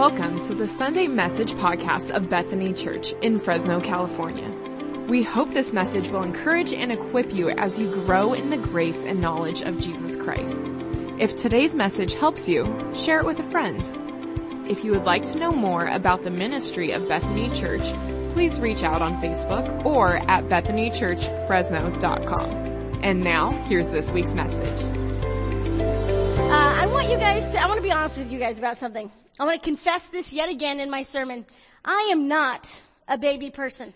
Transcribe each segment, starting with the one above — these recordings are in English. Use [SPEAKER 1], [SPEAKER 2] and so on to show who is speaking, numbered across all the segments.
[SPEAKER 1] Welcome to the Sunday Message podcast of Bethany Church in Fresno, California. We hope this message will encourage and equip you as you grow in the grace and knowledge of Jesus Christ. If today's message helps you, share it with a friend. If you would like to know more about the ministry of Bethany Church, please reach out on Facebook or at bethanychurchfresno.com. And now, here's this week's message.
[SPEAKER 2] Uh, I want you guys to, I want to be honest with you guys about something. I want to confess this yet again in my sermon. I am not a baby person.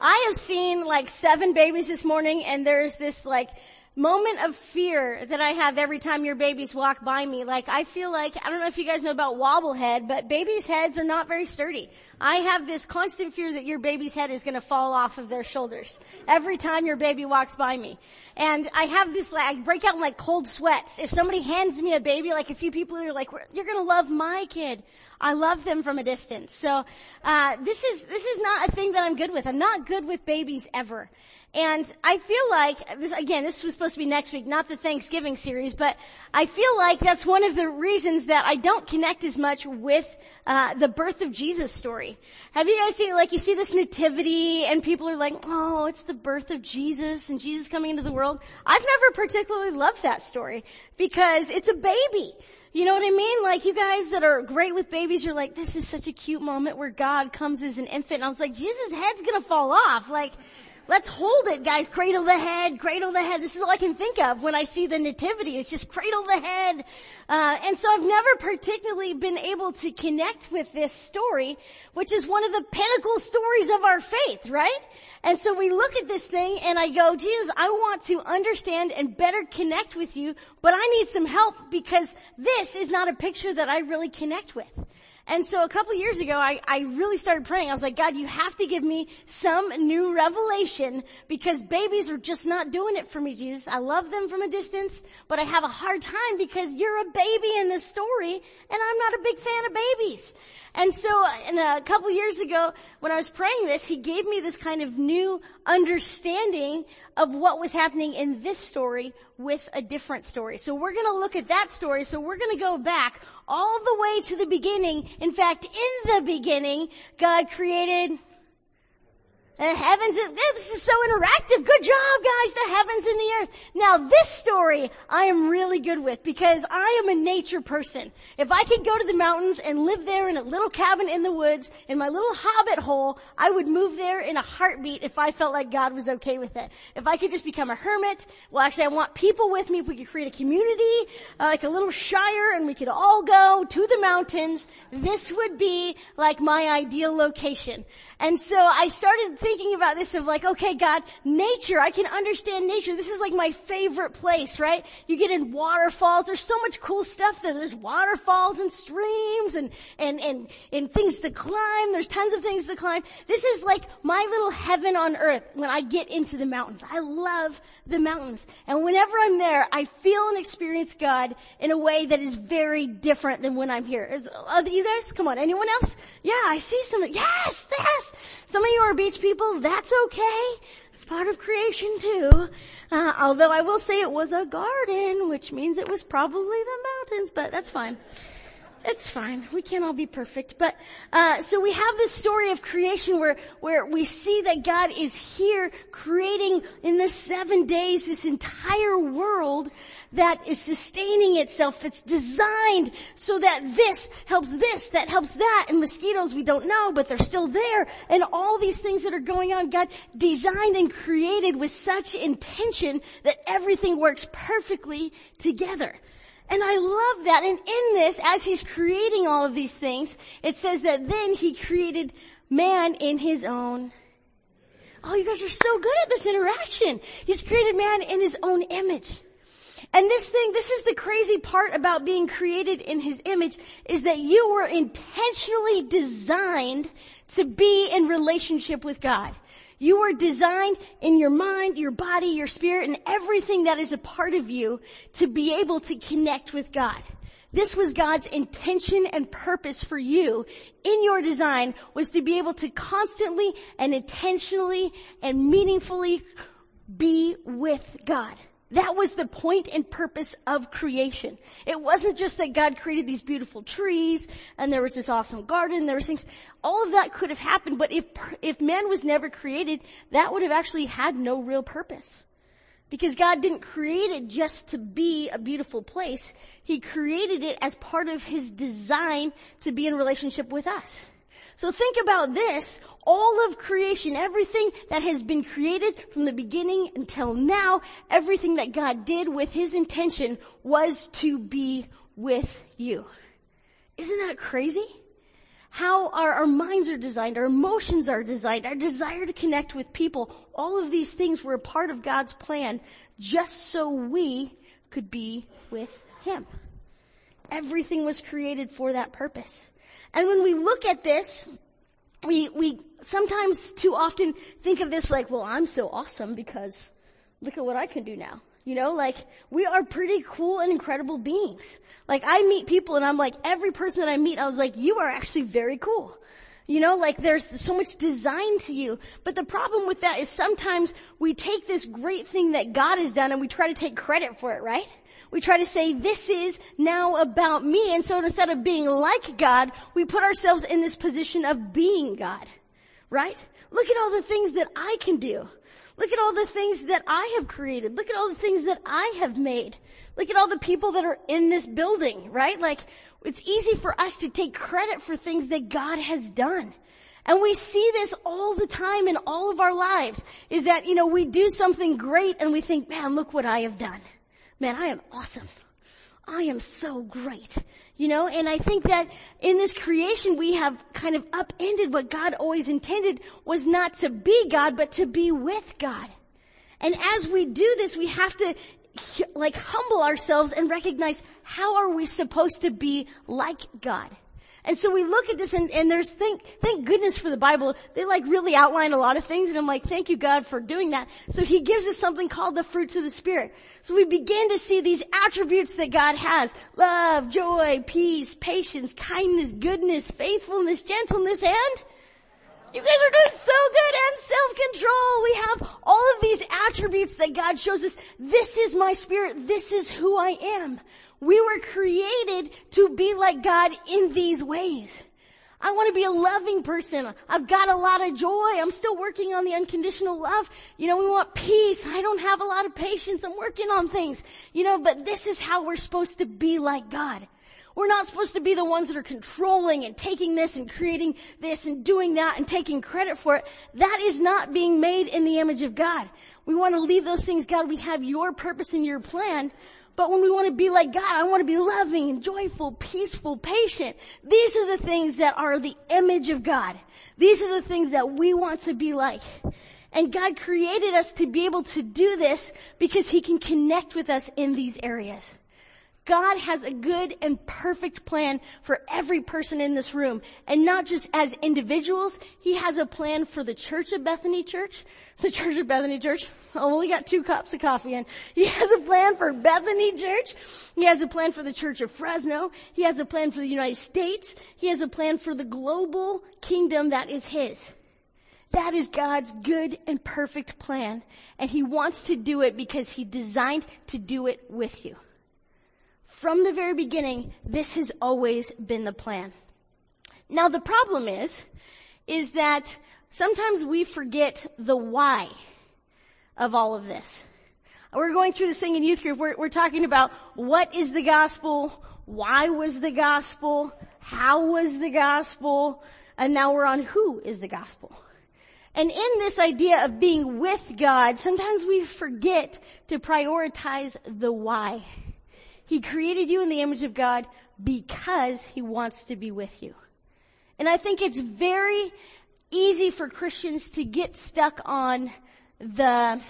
[SPEAKER 2] I have seen like seven babies this morning and there's this like moment of fear that I have every time your babies walk by me. Like I feel like, I don't know if you guys know about wobblehead, but babies' heads are not very sturdy. I have this constant fear that your baby's head is gonna fall off of their shoulders every time your baby walks by me. And I have this like, I break out in like cold sweats. If somebody hands me a baby, like a few people are like, you're gonna love my kid. I love them from a distance. So, uh, this is, this is not a thing that I'm good with. I'm not good with babies ever. And I feel like this again, this was supposed to be next week, not the Thanksgiving series, but I feel like that's one of the reasons that I don't connect as much with uh, the birth of Jesus story. Have you guys seen like you see this nativity and people are like, "Oh, it's the birth of Jesus and Jesus coming into the world." I've never particularly loved that story because it's a baby. You know what I mean? Like you guys that are great with babies, you're like, this is such a cute moment where God comes as an infant. And I was like, Jesus' head's gonna fall off. Like, Let's hold it, guys. Cradle the head, cradle the head. This is all I can think of when I see the nativity. It's just cradle the head. Uh, and so I've never particularly been able to connect with this story, which is one of the pinnacle stories of our faith, right? And so we look at this thing and I go, Jesus, I want to understand and better connect with you, but I need some help because this is not a picture that I really connect with. And so a couple years ago, I, I really started praying. I was like, God, you have to give me some new revelation because babies are just not doing it for me, Jesus. I love them from a distance, but I have a hard time because you're a baby in this story and I'm not a big fan of babies. And so and a couple years ago, when I was praying this, he gave me this kind of new understanding of what was happening in this story with a different story. So we're gonna look at that story. So we're gonna go back all the way to the beginning. In fact, in the beginning, God created the heavens, this is so interactive. Good job guys, the heavens and the earth. Now this story I am really good with because I am a nature person. If I could go to the mountains and live there in a little cabin in the woods, in my little hobbit hole, I would move there in a heartbeat if I felt like God was okay with it. If I could just become a hermit, well actually I want people with me if we could create a community, uh, like a little shire and we could all go to the mountains, this would be like my ideal location. And so I started thinking about this of like, okay, God, nature, I can understand nature. This is like my favorite place, right? You get in waterfalls. There's so much cool stuff there. There's waterfalls and streams and, and, and, and things to climb. There's tons of things to climb. This is like my little heaven on earth when I get into the mountains. I love the mountains. And whenever I'm there, I feel and experience God in a way that is very different than when I'm here. Is, you guys? Come on. Anyone else? Yeah, I see some, yes, yes. Some of you are beach people. That's okay. It's part of creation too. Uh, although I will say it was a garden, which means it was probably the mountains, but that's fine. It's fine. We can't all be perfect. But, uh, so we have this story of creation where, where we see that God is here creating in the seven days this entire world that is sustaining itself, that's designed so that this helps this, that helps that, and mosquitoes we don't know, but they're still there, and all these things that are going on, God designed and created with such intention that everything works perfectly together. And I love that. And in this, as he's creating all of these things, it says that then he created man in his own. Oh, you guys are so good at this interaction. He's created man in his own image. And this thing, this is the crazy part about being created in his image is that you were intentionally designed to be in relationship with God. You were designed in your mind, your body, your spirit, and everything that is a part of you to be able to connect with God. This was God's intention and purpose for you in your design was to be able to constantly and intentionally and meaningfully be with God. That was the point and purpose of creation. It wasn't just that God created these beautiful trees and there was this awesome garden, there was things, all of that could have happened, but if, if man was never created, that would have actually had no real purpose. Because God didn't create it just to be a beautiful place. He created it as part of His design to be in relationship with us. So think about this, all of creation, everything that has been created from the beginning until now, everything that God did with His intention was to be with you. Isn't that crazy? How our, our minds are designed, our emotions are designed, our desire to connect with people, all of these things were a part of God's plan just so we could be with Him. Everything was created for that purpose. And when we look at this, we, we sometimes too often think of this like, well, I'm so awesome because look at what I can do now. You know, like, we are pretty cool and incredible beings. Like, I meet people and I'm like, every person that I meet, I was like, you are actually very cool. You know, like there's so much design to you. But the problem with that is sometimes we take this great thing that God has done and we try to take credit for it, right? We try to say, this is now about me. And so instead of being like God, we put ourselves in this position of being God. Right? Look at all the things that I can do. Look at all the things that I have created. Look at all the things that I have made. Look at all the people that are in this building, right? Like, it's easy for us to take credit for things that God has done. And we see this all the time in all of our lives, is that, you know, we do something great and we think, man, look what I have done man, I am awesome. I am so great. You know, and I think that in this creation we have kind of upended what God always intended was not to be God, but to be with God. And as we do this, we have to like humble ourselves and recognize how are we supposed to be like God? And so we look at this and, and there's thank, thank goodness for the Bible. They like really outline a lot of things and I'm like, thank you God for doing that. So he gives us something called the fruits of the Spirit. So we begin to see these attributes that God has. Love, joy, peace, patience, kindness, goodness, faithfulness, gentleness, and you guys are doing so good and self-control. We have all of these attributes that God shows us. This is my spirit. This is who I am. We were created to be like God in these ways. I want to be a loving person. I've got a lot of joy. I'm still working on the unconditional love. You know, we want peace. I don't have a lot of patience. I'm working on things. You know, but this is how we're supposed to be like God. We're not supposed to be the ones that are controlling and taking this and creating this and doing that and taking credit for it. That is not being made in the image of God. We want to leave those things, God, we have your purpose and your plan, but when we want to be like God, I want to be loving and joyful, peaceful, patient. These are the things that are the image of God. These are the things that we want to be like. And God created us to be able to do this because He can connect with us in these areas. God has a good and perfect plan for every person in this room. And not just as individuals, He has a plan for the church of Bethany Church. The church of Bethany Church. I only got two cups of coffee in. He has a plan for Bethany Church. He has a plan for the church of Fresno. He has a plan for the United States. He has a plan for the global kingdom that is His. That is God's good and perfect plan. And He wants to do it because He designed to do it with you. From the very beginning, this has always been the plan. Now the problem is, is that sometimes we forget the why of all of this. We're going through this thing in youth group. We're, we're talking about what is the gospel? Why was the gospel? How was the gospel? And now we're on who is the gospel. And in this idea of being with God, sometimes we forget to prioritize the why. He created you in the image of God because He wants to be with you. And I think it's very easy for Christians to get stuck on the,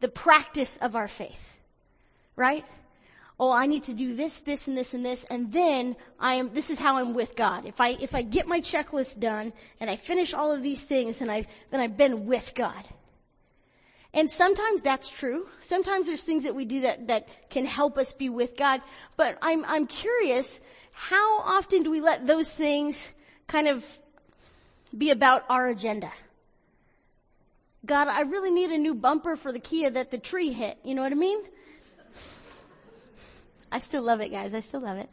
[SPEAKER 2] the practice of our faith. Right? Oh, I need to do this, this, and this, and this, and then I am, this is how I'm with God. If I, if I get my checklist done, and I finish all of these things, then I've, then I've been with God. And sometimes that's true. Sometimes there's things that we do that, that can help us be with God. But I'm, I'm curious, how often do we let those things kind of be about our agenda? God, I really need a new bumper for the Kia that the tree hit. You know what I mean? I still love it, guys. I still love it.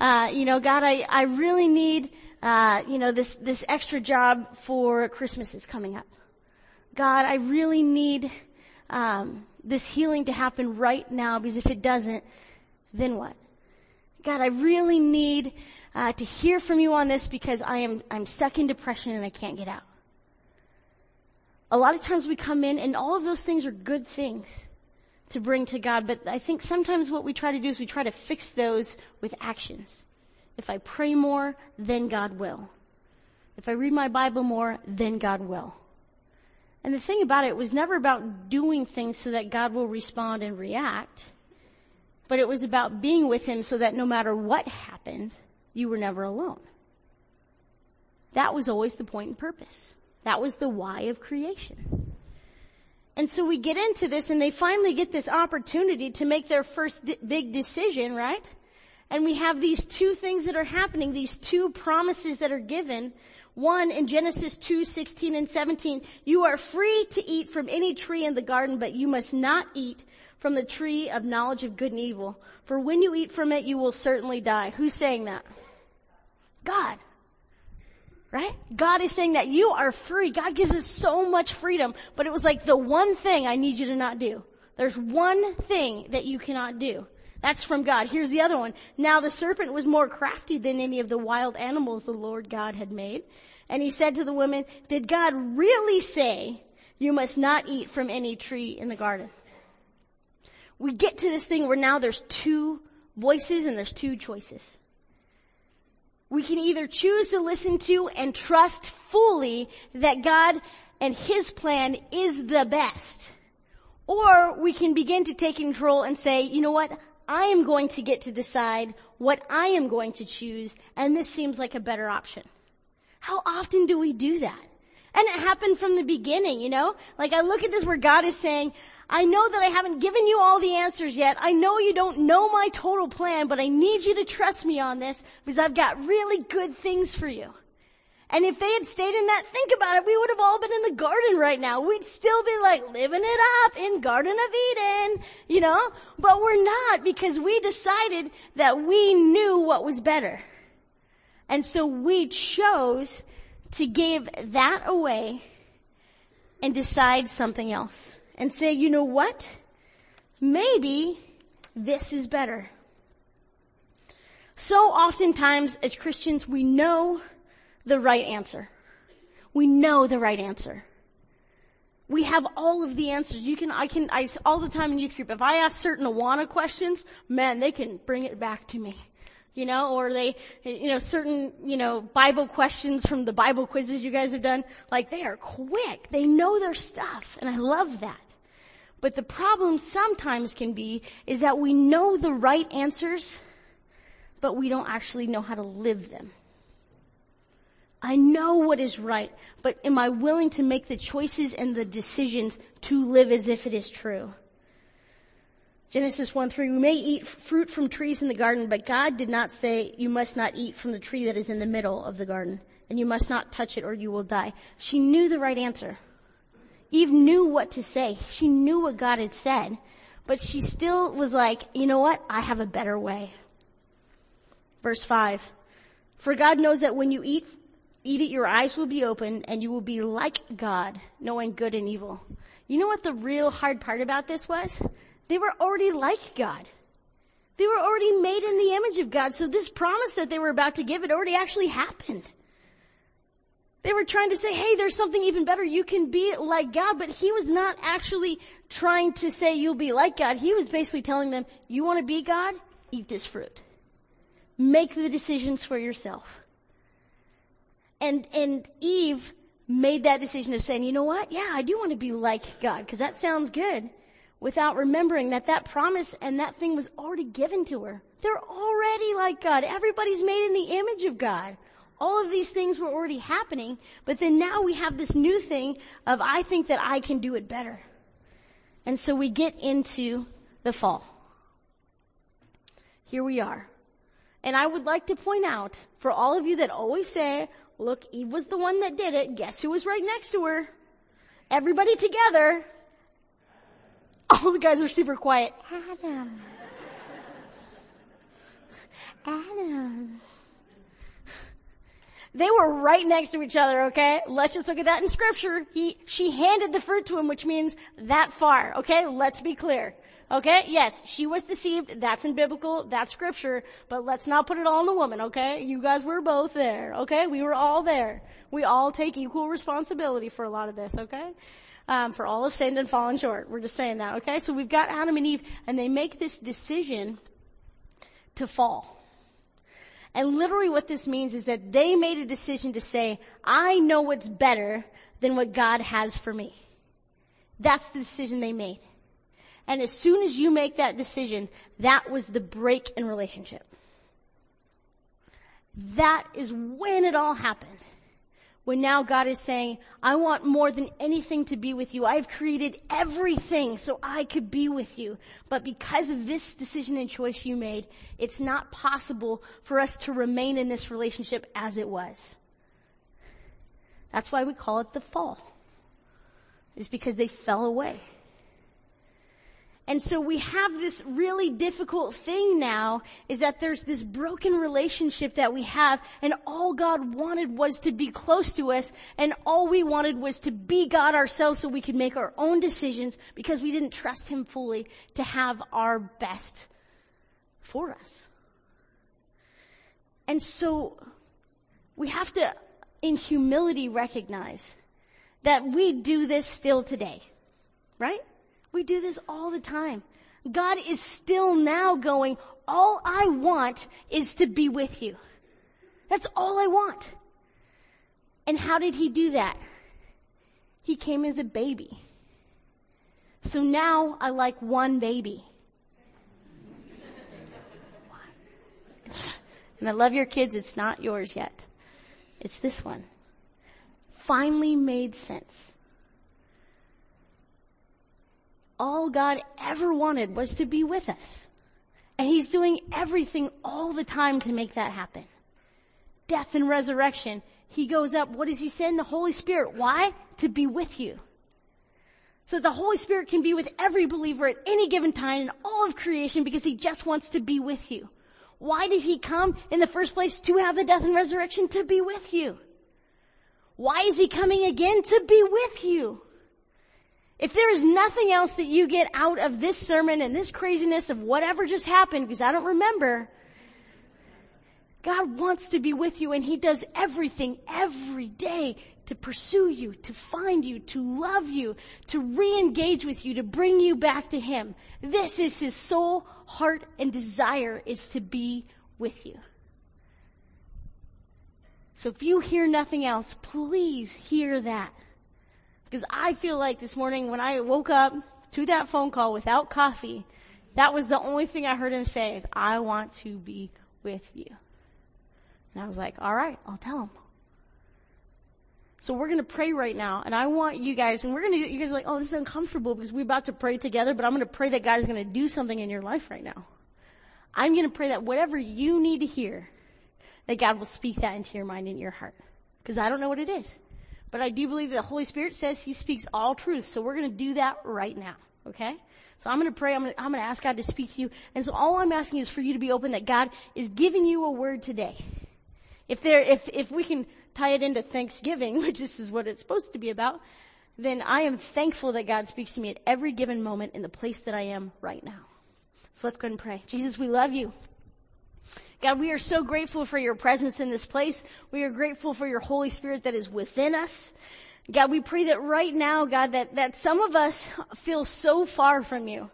[SPEAKER 2] Uh, you know, God, I, I really need, uh, you know, this, this extra job for Christmas is coming up. God, I really need, um, this healing to happen right now because if it doesn't, then what? God, I really need, uh, to hear from you on this because I am, I'm stuck in depression and I can't get out. A lot of times we come in and all of those things are good things to bring to God, but I think sometimes what we try to do is we try to fix those with actions. If I pray more, then God will. If I read my Bible more, then God will. And the thing about it was never about doing things so that God will respond and react, but it was about being with Him so that no matter what happened, you were never alone. That was always the point and purpose. That was the why of creation. And so we get into this and they finally get this opportunity to make their first big decision, right? And we have these two things that are happening, these two promises that are given. One in Genesis 2, 16 and 17, you are free to eat from any tree in the garden, but you must not eat from the tree of knowledge of good and evil. For when you eat from it, you will certainly die. Who's saying that? God. Right? God is saying that you are free. God gives us so much freedom, but it was like the one thing I need you to not do. There's one thing that you cannot do. That's from God. Here's the other one. Now the serpent was more crafty than any of the wild animals the Lord God had made. And he said to the woman, did God really say you must not eat from any tree in the garden? We get to this thing where now there's two voices and there's two choices we can either choose to listen to and trust fully that God and His plan is the best. Or we can begin to take control and say, you know what? I am going to get to decide what I am going to choose and this seems like a better option. How often do we do that? And it happened from the beginning, you know? Like I look at this where God is saying, I know that I haven't given you all the answers yet. I know you don't know my total plan, but I need you to trust me on this because I've got really good things for you. And if they had stayed in that, think about it, we would have all been in the garden right now. We'd still be like living it up in Garden of Eden, you know? But we're not because we decided that we knew what was better. And so we chose to give that away and decide something else and say, you know what? Maybe this is better. So oftentimes as Christians, we know the right answer. We know the right answer. We have all of the answers. You can, I can, I, all the time in youth group, if I ask certain Awana questions, man, they can bring it back to me you know, or they, you know, certain, you know, Bible questions from the Bible quizzes you guys have done, like they are quick. They know their stuff, and I love that. But the problem sometimes can be is that we know the right answers, but we don't actually know how to live them. I know what is right, but am I willing to make the choices and the decisions to live as if it is true? Genesis 1 3, we may eat fruit from trees in the garden, but God did not say you must not eat from the tree that is in the middle of the garden, and you must not touch it or you will die. She knew the right answer. Eve knew what to say. She knew what God had said, but she still was like, you know what? I have a better way. Verse 5. For God knows that when you eat, eat it, your eyes will be open and you will be like God, knowing good and evil. You know what the real hard part about this was? They were already like God. They were already made in the image of God. So this promise that they were about to give, it already actually happened. They were trying to say, hey, there's something even better. You can be like God, but he was not actually trying to say you'll be like God. He was basically telling them, you want to be God? Eat this fruit. Make the decisions for yourself. And, and Eve made that decision of saying, you know what? Yeah, I do want to be like God, because that sounds good without remembering that that promise and that thing was already given to her. They're already like God. Everybody's made in the image of God. All of these things were already happening, but then now we have this new thing of I think that I can do it better. And so we get into the fall. Here we are. And I would like to point out for all of you that always say, look, Eve was the one that did it. Guess who was right next to her? Everybody together. All the guys are super quiet. Adam. Adam. They were right next to each other, okay? Let's just look at that in scripture. He, she handed the fruit to him, which means that far, okay? Let's be clear. Okay? Yes, she was deceived. That's in biblical, that's scripture, but let's not put it all on the woman, okay? You guys were both there, okay? We were all there. We all take equal responsibility for a lot of this, okay? Um, for all of sinned and fallen short. We're just saying that, okay? So we've got Adam and Eve, and they make this decision to fall. And literally what this means is that they made a decision to say, I know what's better than what God has for me. That's the decision they made. And as soon as you make that decision, that was the break in relationship. That is when it all happened. When now God is saying, I want more than anything to be with you. I've created everything so I could be with you. But because of this decision and choice you made, it's not possible for us to remain in this relationship as it was. That's why we call it the fall. It's because they fell away. And so we have this really difficult thing now is that there's this broken relationship that we have and all God wanted was to be close to us and all we wanted was to be God ourselves so we could make our own decisions because we didn't trust Him fully to have our best for us. And so we have to in humility recognize that we do this still today. Right? We do this all the time. God is still now going, all I want is to be with you. That's all I want. And how did he do that? He came as a baby. So now I like one baby. and I love your kids, it's not yours yet. It's this one. Finally made sense all God ever wanted was to be with us. And He's doing everything all the time to make that happen. Death and resurrection. He goes up, what does He send? The Holy Spirit. Why? To be with you. So the Holy Spirit can be with every believer at any given time in all of creation because He just wants to be with you. Why did He come in the first place to have the death and resurrection? To be with you. Why is He coming again? To be with you. If there is nothing else that you get out of this sermon and this craziness of whatever just happened, because I don't remember, God wants to be with you and He does everything every day to pursue you, to find you, to love you, to re-engage with you, to bring you back to Him. This is His soul, heart, and desire is to be with you. So if you hear nothing else, please hear that. Because I feel like this morning when I woke up to that phone call without coffee, that was the only thing I heard him say is, I want to be with you. And I was like, all right, I'll tell him. So we're going to pray right now, and I want you guys, and we're going to, you guys are like, oh, this is uncomfortable because we're about to pray together, but I'm going to pray that God is going to do something in your life right now. I'm going to pray that whatever you need to hear, that God will speak that into your mind and your heart. Because I don't know what it is. But I do believe that the Holy Spirit says He speaks all truth. So we're going to do that right now. Okay? So I'm going to pray. I'm going to, I'm going to ask God to speak to you. And so all I'm asking is for you to be open that God is giving you a word today. If there, if, if we can tie it into Thanksgiving, which this is what it's supposed to be about, then I am thankful that God speaks to me at every given moment in the place that I am right now. So let's go and pray. Jesus, we love you. God, we are so grateful for your presence in this place. We are grateful for your Holy Spirit that is within us. God, we pray that right now, God, that, that some of us feel so far from you.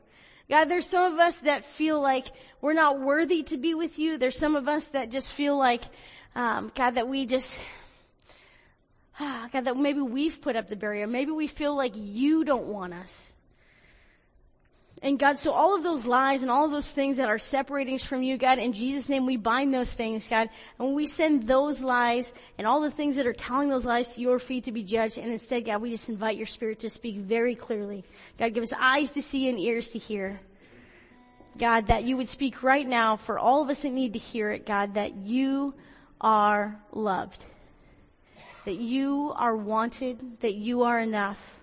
[SPEAKER 2] God, there's some of us that feel like we're not worthy to be with you. There's some of us that just feel like, um, God, that we just, God, that maybe we've put up the barrier. Maybe we feel like you don't want us. And God, so all of those lies and all of those things that are separating us from you, God, in Jesus' name we bind those things, God, and we send those lies and all the things that are telling those lies to your feet to be judged, and instead, God, we just invite your spirit to speak very clearly. God, give us eyes to see and ears to hear. God, that you would speak right now for all of us that need to hear it, God, that you are loved. That you are wanted, that you are enough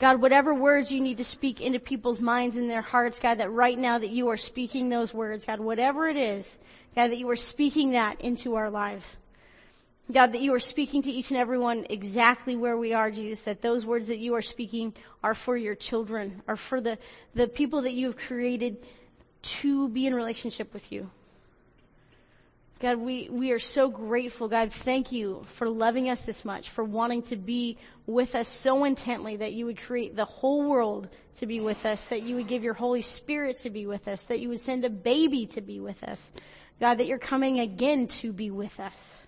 [SPEAKER 2] God, whatever words you need to speak into people's minds and their hearts, God, that right now that you are speaking those words, God, whatever it is, God, that you are speaking that into our lives. God, that you are speaking to each and every one exactly where we are, Jesus, that those words that you are speaking are for your children, are for the, the people that you have created to be in relationship with you. God, we, we are so grateful. God, thank you for loving us this much, for wanting to be with us so intently that you would create the whole world to be with us, that you would give your Holy Spirit to be with us, that you would send a baby to be with us. God, that you're coming again to be with us.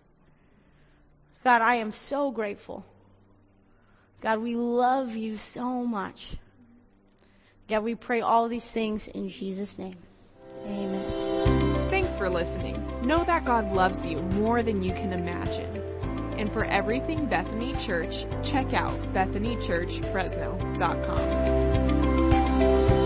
[SPEAKER 2] God, I am so grateful. God, we love you so much. God, we pray all these things in Jesus' name. Amen.
[SPEAKER 1] For listening. Know that God loves you more than you can imagine. And for everything Bethany Church, check out bethanychurchfresno.com.